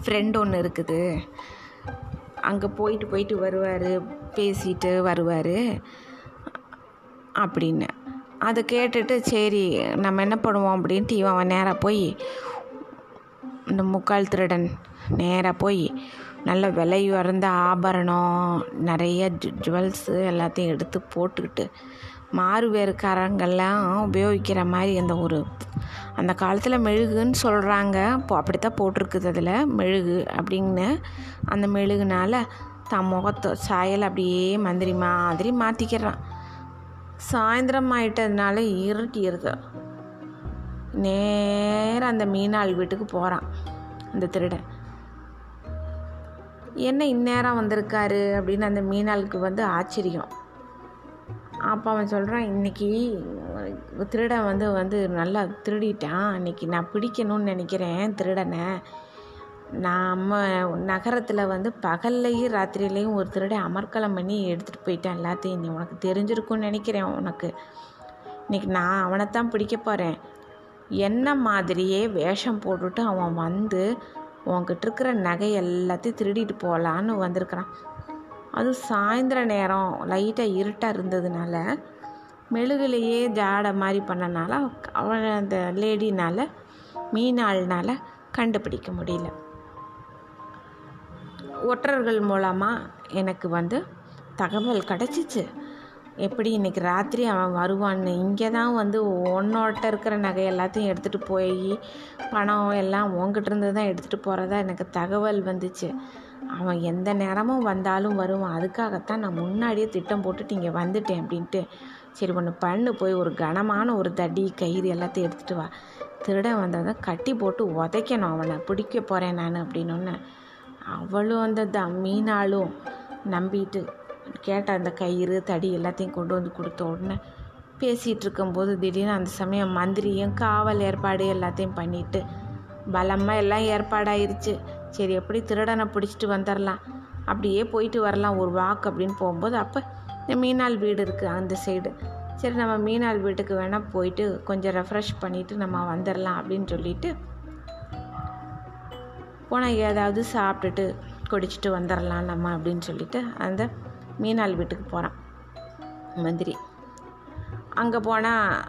ஃப்ரெண்ட் ஒன்று இருக்குது. அங்கே போயிட்டு போயிட்டு வருவார் பேசிட்டு வருவார் அப்படின்னு. அதை கேட்டுட்டு சரி நம்ம என்ன பண்ணுவோம் அப்படின்ட்டு இவன் நேராக போய் இந்த முக்கால் திருடன் நேராக போய் நல்ல விலை உயர்ந்த ஆபரணம் நிறைய ஜு- ஜுவல்ஸு எல்லாத்தையும் எடுத்து போட்டுக்கிட்டு மாறுவேறுக்காரங்கள்லாம் உபயோகிக்கிற மாதிரி அந்த ஒரு அந்த காலத்தில் மெழுகுன்னு சொல்கிறாங்க இப்போ அப்படித்தான் போட்டிருக்குது அதில் மெழுகு அப்படின்னு. அந்த மெழுகுனால தன் முகத்தை சாயல் அப்படியே மந்திரி மாதிரி மாற்றிக்கிறான் சாயந்தரம் ஆயிட்டதுனால இருட்டிடுது நேராக அந்த மீனாள் வீட்டுக்கு போகிறான் அந்த திருடன். என்ன இந்நேரம் வந்திருக்காரு அப்படின்னு அந்த மீனாளுக்கு வந்து ஆச்சரியம். அப்போ அவன் சொல்கிறான் இன்னைக்கு திருடன் வந்து வந்து நல்லா திருடிட்டான். அன்றைக்கி நான் பிடிக்கணும்னு நினைக்கிறேன் திருடனை. நம்ம நகரத்தில் வந்து பகல்லையும் ராத்திரிலையும் ஒரு திருடன் அமர்க்கலம் பண்ணி எடுத்துகிட்டு போயிட்டேன் எல்லாத்தையும். நீ உனக்கு தெரிஞ்சிருக்கும்னு நினைக்கிறேன் உனக்கு. இன்னைக்கு நான் அவனைத்தான் பிடிக்க போகிறேன் என்ன மாதிரியே வேஷம் போட்டுட்டு அவன் வந்து உங்ககிட்ட இருக்கிற நகை எல்லாத்தையும் திருடிட்டு போகலான்னு வந்திருக்கிறான். அதுவும் சாயந்தர நேரம் லைட்டாக இருட்டாக இருந்ததுனால மெழுகுலையே ஜாடை மாதிரி பண்ணனால அவன் அந்த லேடினால் மீனாள்னால் கண்டுபிடிக்க முடியல. ஒற்றர்கள் மூலமாக எனக்கு வந்து தகவல் கிடச்சிச்சு. எப்படி இன்றைக்கி ராத்திரி அவன் வருவான்னு? இங்கே தான் வந்து உன்னோட்ட இருக்கிற நகை எல்லாத்தையும் எடுத்துகிட்டு போய் பணம் எல்லாம் உங்ககிட்ட இருந்து தான் எடுத்துகிட்டு போகிறதா எனக்கு தகவல் வந்துச்சு. அவன் எந்த நேரமும் வந்தாலும் வருவான். அதுக்காகத்தான் நான் முன்னாடியே திட்டம் போட்டுட்டு இங்கே வந்துட்டேன் அப்படின்ட்டு. சரி ஒன்று பண்ணு. போய் ஒரு கனமான ஒரு தடி கயிறு எல்லாத்தையும் எடுத்துகிட்டு வா. திருடன் வந்ததை கட்டி போட்டு உதைக்கணும். அவனை பிடிக்க போகிறேன் நான் அப்படின்னொன்னே அவளும் அந்த த மீனாளும் நம்பிட்டு கேட்ட அந்த கயிறு தடி எல்லாத்தையும் கொண்டு வந்து கொடுத்த உடனே பேசிகிட்டு இருக்கும்போது திடீர்னு அந்த சமயம் மந்திரியும் காவல் ஏற்பாடு எல்லாத்தையும் பண்ணிட்டு பலமாக எல்லாம் ஏற்பாடாயிருச்சு. சரி எப்படி திருடனை பிடிச்சிட்டு வந்துடலாம் அப்படியே போயிட்டு வரலாம் ஒரு வாக் அப்படின்னு போகும்போது அப்போ இந்த மீனாள் வீடு இருக்குது அந்த சைடு சரி நம்ம மீனாள் வீட்டுக்கு வேணால் போயிட்டு கொஞ்சம் ரெஃப்ரெஷ் பண்ணிவிட்டு நம்ம வந்துடலாம் அப்படின்னு சொல்லிட்டு போனால் ஏதாவது சாப்பிட்டுட்டு குடிச்சிட்டு வந்துடலாம் நம்ம அப்படின்னு சொல்லிட்டு அந்த மீனாள் வீட்டுக்கு போகிறான் மந்திரி. அங்கே போனால்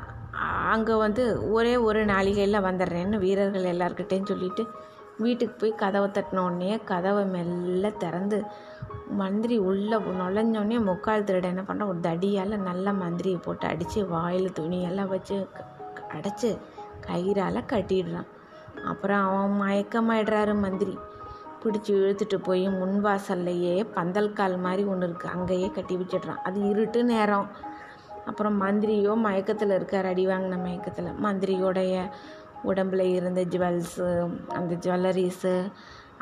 அங்கே வந்து ஒரே ஒரு நாளிகையில் வந்துடுறேன்னு வீரர்கள் எல்லாருக்கிட்டேயும் சொல்லிட்டு வீட்டுக்கு போய் கதவை தட்டின உடனே கதவை மெல்ல திறந்து மந்திரி உள்ளே நுழைஞ்சோடனே முக்கால் திருட என்ன பண்ணுறோம் ஒரு தடியால் நல்ல மந்திரியை போட்டு அடித்து வாயில் துணியெல்லாம் வச்சு க- கயிறால் கட்டிடுறான். அப்புறம் அவன் மயக்கமாயிடுறாரு மந்திரி. பிடிச்சி இழுத்துட்டு போய் முன்வாசல்லையே பந்தல் கால் மாதிரி ஒன்று இருக்குது அங்கேயே கட்டி வச்சிடுறான். அது இருட்டு நேரம். அப்புறம் மந்திரியோ மயக்கத்தில் இருக்கார். அடி வாங்கின மயக்கத்தில். மந்திரியோடைய உடம்புல இருந்த ஜுவல்ஸு அந்த ஜுவல்லரிஸு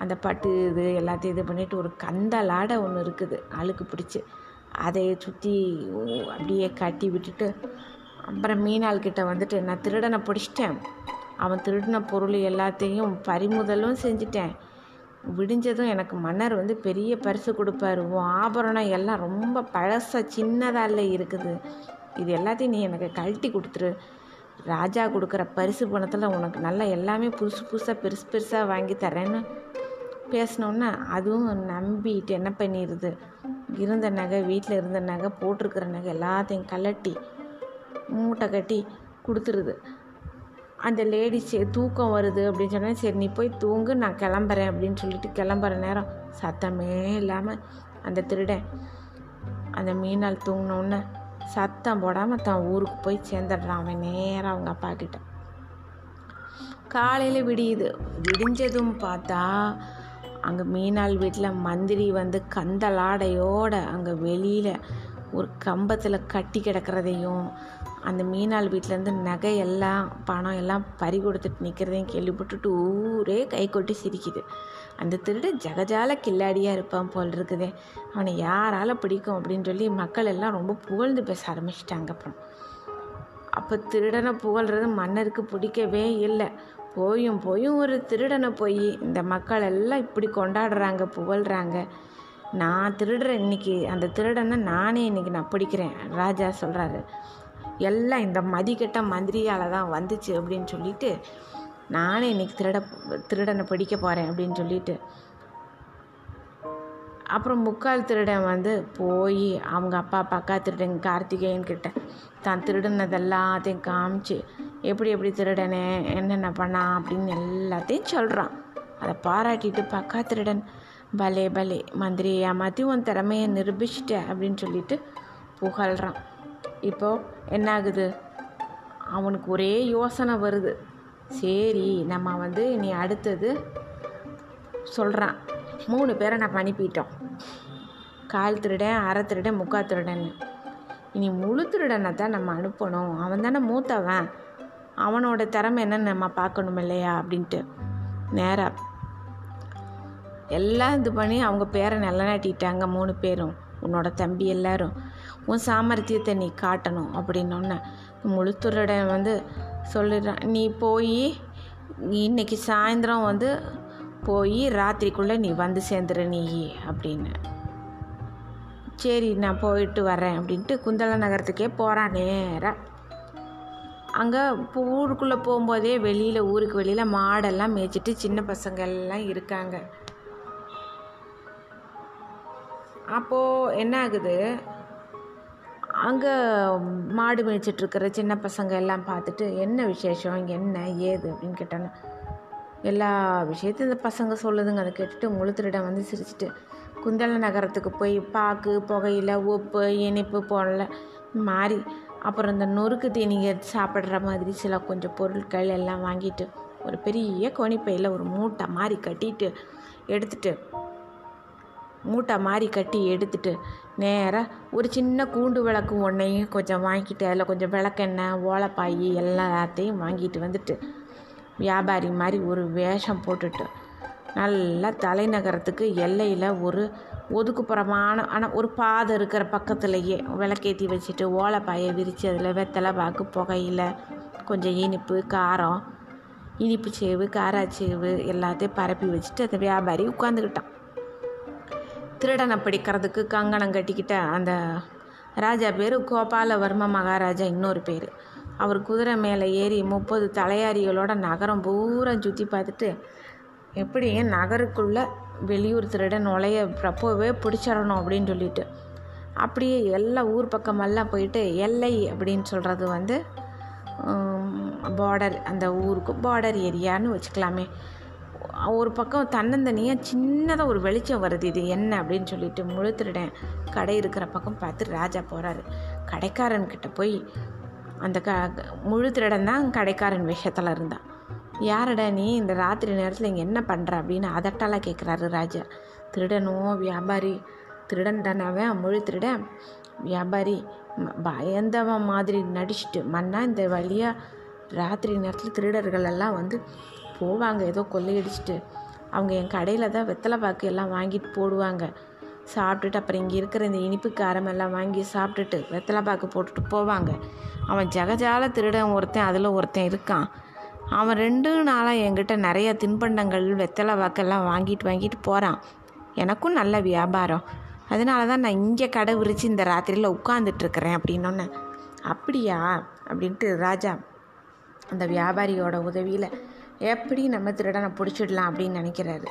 அந்த பட்டு இது எல்லாத்தையும் இது பண்ணிவிட்டு ஒரு கந்தலாடை ஒன்று இருக்குது. அழுக்கு பிடிச்சி. அதை சுற்றி அப்படியே கட்டி விட்டுட்டு அப்புறம் மீனாள்கிட்ட வந்துட்டு நான் திருடனை பிடிச்சிட்டேன். அவன் திருடின பொருள் எல்லாத்தையும் பறிமுதலும் செஞ்சிட்டேன். விடிஞ்சதும் எனக்கு மன்னர் வந்து பெரிய பரிசு கொடுப்பாரு. உன் ஆபரணம் எல்லாம் ரொம்ப பழசாக சின்னதால இருக்குது. இது எல்லாத்தையும் நீ எனக்கு கழட்டி கொடுத்துரு. ராஜா கொடுக்குற பரிசு பணத்தில் உனக்கு நல்லா எல்லாமே புதுசு புதுசாக பெருசு பெருசாக வாங்கி தரேன்னு பேசினோன்னா அதுவும் நம்பிட்டு என்ன பண்ணிடுது இருந்த நகை வீட்டில் இருந்த நகை போட்டிருக்கிற நகை எல்லாத்தையும் கலட்டி மூட்டை கட்டி கொடுத்துருது. அந்த லேடிஸ் தூக்கம் வருது அப்படின்னு சொன்னால் சரி நீ போய் தூங்கு நான் கிளம்புறேன் அப்படின்னு சொல்லிட்டு கிளம்புற நேரம் சத்தமே இல்லாமல் அந்த திருடன் அந்த மீனால் தூங்கினோடனே சத்தம் போடாமல் தான் ஊருக்கு போய் சேர்ந்துடுறான். அவன் நேராக அவங்க அப்பா கிட்ட. காலையில் விடியுது. விடிஞ்சதும் பார்த்தா அங்கே மீனாள் வீட்டில் மந்திரி வந்து கந்தலாடையோட அங்கே வெளியில் ஒரு கம்பத்தில் கட்டி கிடக்கிறதையும் அந்த மீனாள் வீட்டிலேருந்து நகை எல்லாம் பணம் எல்லாம் பறி கொடுத்துட்டு நிற்கிறதையும் கேள்விப்பட்டுட்டு ஊரே கை கொட்டி சிரிக்குது. அந்த திருடு ஜகஜால கில்லாடியாக இருப்பான் போல் இருக்குதே. அவனை யாரால் பிடிக்கும் அப்படின்னு சொல்லி மக்கள் எல்லாம் ரொம்ப புகழ்ந்து பேச ஆரம்பிச்சிட்டாங்க அப்புறம். அப்போ திருடனை புகழ்றது மன்னருக்கு பிடிக்கவே இல்லை. போயும் போயும் ஒரு திருடனை போய் இந்த மக்கள் எல்லாம் இப்படி கொண்டாடுறாங்க புகழ்கிறாங்க நான் திருடுறேன் இன்னைக்கு அந்த திருடனை நானே இன்னைக்கு நான் பிடிக்கிறேன் ராஜா சொல்கிறாரு எல்லாம் இந்த மதிக்கெட்ட மந்திரியால் தான் வந்துச்சு அப்படின்னு சொல்லிட்டு நானே இன்றைக்கி திருட திருடனை பிடிக்க போகிறேன் அப்படின்னு சொல்லிட்டு அப்புறம் முக்கால் திருடன் வந்து போய் அவங்க அப்பா பக்கா திருடன் கார்த்திகேயன் கிட்ட தான் திருடினதெல்லாத்தையும் காமிச்சு எப்படி எப்படி திருடனே என்னென்ன பண்ணான் அப்படின்னு எல்லாத்தையும் சொல்கிறான் அதை பாராட்டிட்டு பக்கா திருடன் பலே பலே மந்திரியை ஏமாற்றி உன் திறமையை நிரூபிச்சிட்ட அப்படின்னு சொல்லிட்டு புகழ்கிறான் இப்போது என்ன ஆகுது அவனுக்கு ஒரே யோசனை வருது. சரி நம்ம வந்து நீ அடுத்தது சொல்கிறான் மூணு பேரை நான் அனுப்பிட்டோம் கால் திருடன் அரை திருடன் முக்கா திருடன்னு. இனி முழு திருடனை தான் நம்ம அனுப்பணும். அவன் தானே மூத்தவன். அவனோட திறமை என்னன்னு நம்ம பார்க்கணும் இல்லையா? அப்படின்ட்டு. நேராக எல்லாம் இது பண்ணி அவங்க பேரை நிலநாட்டிட்டாங்க மூணு பேரும். உன்னோட தம்பி எல்லாரும். உன் சாமர்த்தியத்தை நீ காட்டணும் அப்படின்னொன்னே முழுத்துறடன் வந்து சொல்லிடுறான் நீ போய் இன்னைக்கு சாயந்தரம் வந்து போய் ராத்திரிக்குள்ளே நீ வந்து சேர்ந்துரு நீ அப்படின்னு. சரி நான் போயிட்டு வரேன் அப்படின்ட்டு குந்தள நகரத்துக்கே போகிறான் நேராக அங்கே இப்போ ஊருக்குள்ளே போகும்போதே வெளியில் ஊருக்கு வெளியில் மாடெல்லாம் மேய்ச்சிட்டு சின்ன பசங்க எல்லாம் இருக்காங்க. அப்போது என்ன ஆகுது? அங்கே மாடு மேய்ச்சிட்ருக்கிற சின்ன பசங்க எல்லாம் பார்த்துட்டு என்ன விசேஷம்? இங்கே என்ன? ஏது? அப்படின்னு கேட்டாங்க. எல்லா விஷயத்தையும் இந்த பசங்க சொல்லுதுங்க. அதை கேட்டுட்டு முழுத்திரிடம் வந்து சிரிச்சிட்டு குந்தள நகரத்துக்கு போய் பாக்கு புகையில உப்பு இனிப்பு போடல. மாறி அப்புறம் இந்த நொறுக்கு தீனிங்க சாப்பிட்ற மாதிரி சில கொஞ்சம் பொருட்கள் எல்லாம் வாங்கிட்டு ஒரு பெரிய கோணிப்பையில் ஒரு மூட்டை மாதிரி கட்டிட்டு எடுத்துட்டு மூட்டை மாதிரி கட்டி எடுத்துட்டு நேராக ஒரு சின்ன கூண்டு விளக்கு ஒன்றையும் கொஞ்சம் வாங்கிட்டு அதில் கொஞ்சம் விளக்கெண்ணெய் ஓலைப்பாய் எல்லாத்தையும் வாங்கிட்டு வந்துட்டு வியாபாரி மாதிரி ஒரு வேஷம் போட்டுட்டு நல்லா தலைநகரத்துக்கு எல்லையில் ஒரு ஒதுக்குப்புறமான ஆனால் ஒரு பாதை இருக்கிற பக்கத்துலேயே விளக்கேற்றி வச்சுட்டு ஓலைப்பாயை விரித்து அதில் வெத்தலை பாக்கு புகையில் கொஞ்சம் இனிப்பு காரம் இனிப்பு சேவு காராச்சேவு எல்லாத்தையும் பரப்பி வச்சுட்டு அந்த வியாபாரி உட்காந்துக்கிட்டான் திருடனை பிடிக்கிறதுக்கு கங்கணம் கட்டிக்கிட்ட அந்த ராஜா பேர் கோபாலவர்ம மகாராஜா இன்னொரு பேர். அவர் குதிரை மேலே ஏறி முப்பது தலையாரிகளோட நகரம் பூரா சுற்றி பார்த்துட்டு எப்படி நகருக்குள்ளே வெளியூர் திருடன் நுழைய அப்போவே பிடிச்சிடணும் அப்படின்னு சொல்லிட்டு. அப்படியே எல்லா ஊர் பக்கமெல்லாம் போயிட்டு எல்லை அப்படின்னு சொல்கிறது வந்து பார்டர் அந்த ஊருக்கு பார்டர் ஏரியான்னு வச்சுக்கலாமே. ஒரு பக்கம் தன்னந்தனியாக சின்னதாக ஒரு வெளிச்சம் வருது இது என்ன அப்படின்னு சொல்லிட்டு முழு திருடன் கடை இருக்கிற பக்கம் பார்த்து ராஜா போகிறாரு கடைக்காரன்கிட்ட போய் அந்த க முழு திருடன் தான் கடைக்காரன் விஷயத்தில் இருந்தான். யாரடா நீ இந்த ராத்திரி நேரத்தில் இங்கே என்ன பண்ணுற அப்படின்னு அதட்டாலாம் கேட்குறாரு ராஜா. திருடனும் வியாபாரி? திருடன் தானவன் முழு திருடன். வியாபாரி பயந்தவன் மாதிரி நடிச்சுட்டு மன்னா இந்த வழியாக ராத்திரி நேரத்தில் திருடர்கள் எல்லாம் வந்து போவாங்க. ஏதோ கொள்ளையடிச்சிட்டு. அவங்க என் கடையில் தான் வெத்தலை பாக்கு எல்லாம் வாங்கிட்டு போடுவாங்க. சாப்பிட்டுட்டு அப்புறம் இங்கே இருக்கிற இந்த இனிப்பு காரமெல்லாம் வாங்கி சாப்பிட்டுட்டு வெத்தலை பாக்கு போட்டுட்டு போவாங்க. அவன் ஜகஜால திருடன் ஒருத்தன் அதில் ஒருத்தன் இருக்கான். அவன் ரெண்டு நாளாக என்கிட்ட நிறைய தின்பண்டங்கள் வெத்தலை வாக்கெல்லாம் வாங்கிட்டு வாங்கிட்டு போகிறான் எனக்கும் நல்ல வியாபாரம். அதனால தான் நான் இங்கே கடை விரித்து இந்த ராத்திரியில் உட்காந்துட்ருக்கிறேன் அப்படின்னொன்னே. அப்படியா? அப்படின்ட்டு ராஜா அந்த வியாபாரியோட உதவியில் எப்படி நம்ம திருடனை பிடிச்சிடலாம் அப்படின்னு நினைக்கிறாரு.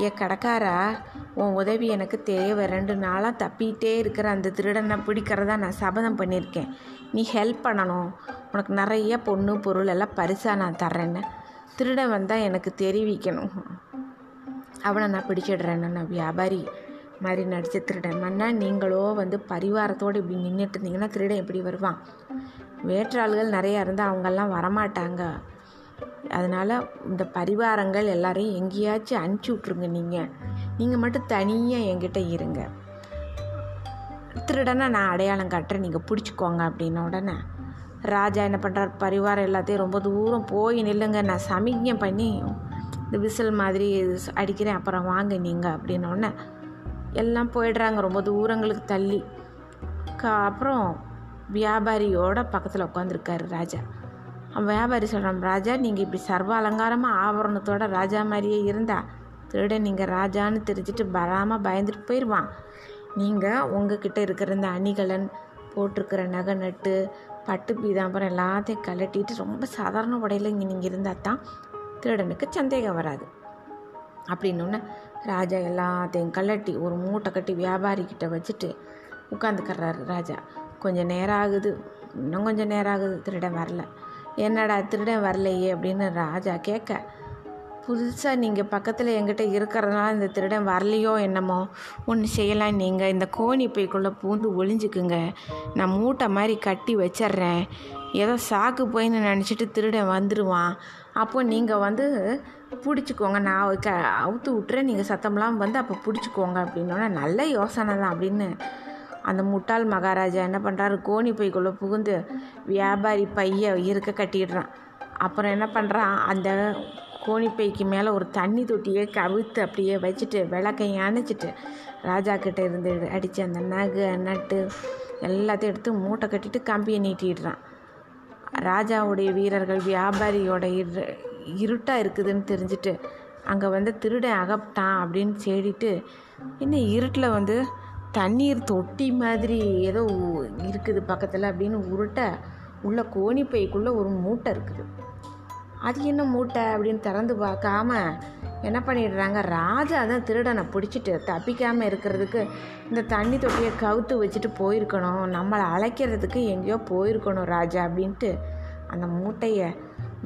ஏ கடைக்காரா உன் உதவி எனக்கு தேவை. ரெண்டு நாளாக தப்பிகிட்டே இருக்கிற அந்த திருடனை பிடிக்கிறதா நான் சபதம் பண்ணியிருக்கேன். நீ ஹெல்ப் பண்ணணும். உனக்கு நிறைய பொண்ணு பொருள் எல்லாம் பரிசாக நான் தர்றேன்னு. திருடன் வந்தால் எனக்கு தெரிவிக்கணும். அவனை நான் பிடிச்சிடுறேன்னு. நான் வியாபாரி மாதிரி நடித்த திருடன். மன்னா நீங்களோ வந்து பரிவாரத்தோடு இப்படி நின்றுட்டு இருந்தீங்கன்னா திருடன் எப்படி வருவான். வேற்றாள்கள் நிறையா இருந்தால் அவங்கெல்லாம் வரமாட்டாங்க. அதனால் இந்த பரிவாரங்கள் எல்லாரையும் எங்கேயாச்சும் அனுப்பிச்சி விட்ருங்க நீங்கள் நீங்கள் மட்டும் தனியாக என்கிட்ட இருங்க. திருடனை நான் அடையாளம் காட்டுறேன். நீங்கள் பிடிச்சிக்கோங்க அப்படின்ன உடனே ராஜா என்ன பண்ணுறார் பரிவாரம் எல்லாத்தையும் ரொம்ப தூரம் போய் நில்லுங்க. நான் சமிக்ஞை பண்ணி இந்த விசில் மாதிரி அடிக்கிறேன். அப்புறம் வாங்க நீங்கள் அப்படின்னோடனே எல்லாம் போயிடுறாங்க. ரொம்ப தூரங்களுக்கு தள்ளி. க அப்புறம் வியாபாரியோட பக்கத்தில் உட்காந்துருக்காரு ராஜா. வியாபாரி சொல்கிறான் ராஜா நீங்கள் இப்படி சர்வ அலங்காரமாக ஆபரணத்தோட ராஜா மாதிரியே இருந்தா திருட நீங்கள் ராஜான்னு தெரிஞ்சுட்டு வராமல் பயந்துட்டு போயிடுவான் நீங்கள் உங்ககிட்ட இருக்கிற இந்த அணிகலன் போட்டிருக்கிற நகை நட்டு பட்டு பீதாம்பரம் எல்லாத்தையும் கலட்டிட்டு ரொம்ப சாதாரண உடையில இங்கே நீங்கள் இருந்தால் தான் திருடனுக்கு சந்தேகம் வராது. அப்படின்னோடனே ராஜா எல்லாத்தையும் கலட்டி ஒரு மூட்டை கட்டி வியாபாரிக்கிட்ட வச்சுட்டு உட்காந்துக்கிறாரு ராஜா. கொஞ்சம் நேரம் ஆகுது இன்னும் கொஞ்சம் நேரம் ஆகுது திருடன் வரல. என்னடா திருடன் வரலையே அப்படின்னு ராஜா கேட்க புதுசாக நீங்கள் பக்கத்தில் எங்கிட்ட இருக்கிறதுனால இந்த திருடன் வரலையோ என்னமோ? ஒன்று செய்யலாம் நீங்கள் இந்த கோணி பைக்குள்ளே பூந்து ஒளிஞ்சுக்குங்க. நான் மூட்டை மாதிரி கட்டி வச்சிட்றேன். ஏதோ சாக்கு போயின்னு நினச்சிட்டு திருடன் வந்துடுவான் அப்போ நீங்கள் வந்து பிடிச்சிக்கோங்க. நான் க அவுத்து விட்டுறேன். நீங்கள் சத்தம்லாம் வந்து அப்போ பிடிச்சிக்கோங்க அப்படின்னோடனே நல்ல யோசனை தான் அப்படின்னு அந்த முட்டாள் மகாராஜா என்ன பண்ணுறாரு கோணி பைக்குள்ளே புகுந்து வியாபாரி பைய இருக்க கட்டிடுறான். அப்புறம் என்ன பண்ணுறான் அந்த கோணிப்பைக்கு மேலே ஒரு தண்ணி தொட்டியை கவித்து அப்படியே வச்சுட்டு விளக்கை அணைச்சிட்டு ராஜா கிட்ட இருந்து அடித்து அந்த நகை நட்டு எல்லாத்தையும் எடுத்து மூட்டை கட்டிட்டு கம்பியை நீட்டிடுறான். ராஜாவுடைய வீரர்கள் வியாபாரியோட இரு இருட்டாக இருக்குதுன்னு தெரிஞ்சுட்டு அங்கே வந்து திருடன் அகப்பட்டான் அப்படின்னு தேடிட்டு என்ன இருட்டில் வந்து தண்ணீர் தொட்டி மாதிரி ஏதோ இருக்குது பக்கத்தில் அப்படின்னு உருட்ட உள்ள கோணிப்பைக்குள்ளே ஒரு மூட்டை இருக்குது. அது என்ன மூட்டை அப்படின்னு திறந்து பார்க்காம என்ன பண்ணிடுறாங்க? ராஜா தான் திருடனை பிடிச்சிட்டு தப்பிக்காமல் இருக்கிறதுக்கு இந்த தண்ணி தொட்டியை கவுத்து வச்சுட்டு போயிருக்கணும். நம்மளை அழைக்கிறதுக்கு எங்கேயோ போயிருக்கணும் ராஜா அப்படின்ட்டு அந்த மூட்டையை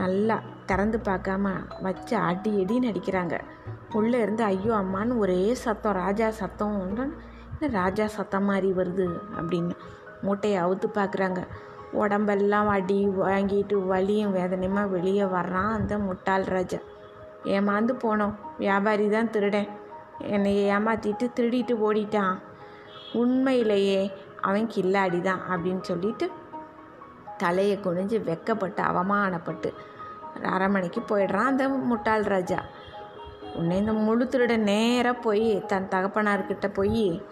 நல்லா திறந்து பார்க்காம வச்சு அடி அடின்னு அடிக்கிறாங்க. உள்ளே இருந்து ஐயோ அம்மான்னு ஒரே சத்தம் ராஜா சத்தம் என்ன ராஜா சத்தம் மாதிரி வருது அப்படின்னு மூட்டையை அவுத்து பார்க்குறாங்க. உடம்பெல்லாம் அடி வாங்கிட்டு வலியும் வேதனையுமா வெளியே வர்றான் அந்த முட்டாள் ராஜா. ஏமாந்து போனோம். வியாபாரி தான் திருடன். என்னை ஏமாற்றிட்டு திருடிட்டு ஓடிட்டான். உண்மையிலேயே அவன் கில்லாடி தான் அப்படின்னு சொல்லிட்டு தலையை குனிஞ்சு வெக்கப்பட்டு அவமானப்பட்டு அரமனைக்கு போயிடுறான் அந்த முட்டாள் ராஜா. உன்னை இந்த முழு திருட நேராக போய் தன் தகப்பனார்கிட்ட போய்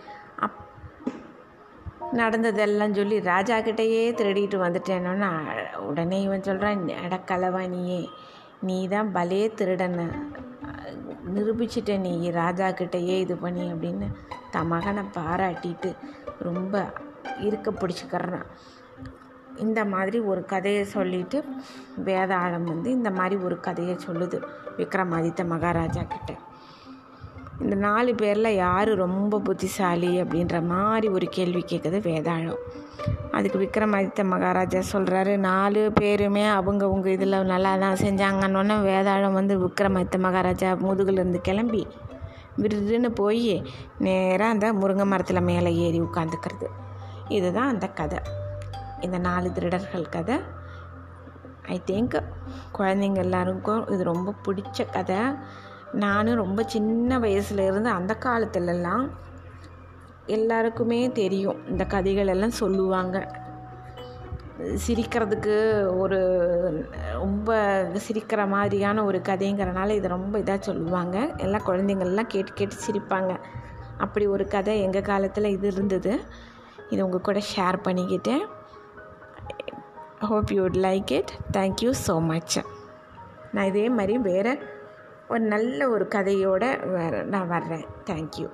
நடந்ததெல்லாம் சொல்லி ராஜா கிட்டேயே திருடிட்டு வந்துட்டேனோன்னு உடனே இவன் சொல்கிறான் இடக்கலவா நீயே நீ தான் பலே திருடன நிரூபிச்சிட்ட நீ ராஜா கிட்டேயே இது பண்ணி அப்படின்னு தன் மகனை பாராட்டிட்டு ரொம்ப இருக்க பிடிச்சிக்கிறான். இந்த மாதிரி ஒரு கதையை சொல்லிட்டு வேதாளம் வந்து இந்த மாதிரி ஒரு கதையை சொல்லுது விக்ரமாதித்த மகாராஜா கிட்ட. இந்த நாலு பேரில் யார் ரொம்ப புத்திசாலி அப்படின்ற மாதிரி ஒரு கேள்வி கேட்குது வேதாளம். அதுக்கு விக்ரமாதித்த மகாராஜா சொல்கிறாரு நாலு பேருமே அவங்க இதில் நல்லா தான் செஞ்சாங்கன்னொன்னே வேதாளம் வந்து விக்ரமாதித்த மகாராஜா முதுகுலேருந்து கிளம்பி விருதுன்னு போய் நேராக அந்த முருங்கை மரத்தில் மேலே ஏறி உட்காந்துக்கிறது. இதுதான் அந்த கதை. இந்த நாலு திருடர்கள் கதை. ஐ திங்க் குழந்தைங்க எல்லாருக்கும் இது ரொம்ப பிடிச்ச கதை. நானும் ரொம்ப சின்ன வயசுலேருந்து அந்த காலத்துலலாம் எல்லாருக்குமே தெரியும். இந்த கதைகள் எல்லாம் சொல்லுவாங்க. சிரிக்கிறதுக்கு ஒரு ரொம்ப சிரிக்கிற மாதிரியான ஒரு கதைங்கிறனால இதை ரொம்ப இதாக சொல்லுவாங்க. எல்லா குழந்தைங்கள்லாம் கேட்டு கேட்டு சிரிப்பாங்க. அப்படி ஒரு கதை எங்கள் காலத்தில் இது இருந்தது. இது உங்கள் கூட ஷேர் பண்ணிக்கிட்டேன். Hope you would like it thank you so much நான் இதே மாதிரி வேறு ஒரு நல்ல ஒரு கதையோடு நான் வர்றேன். தேங்க்யூ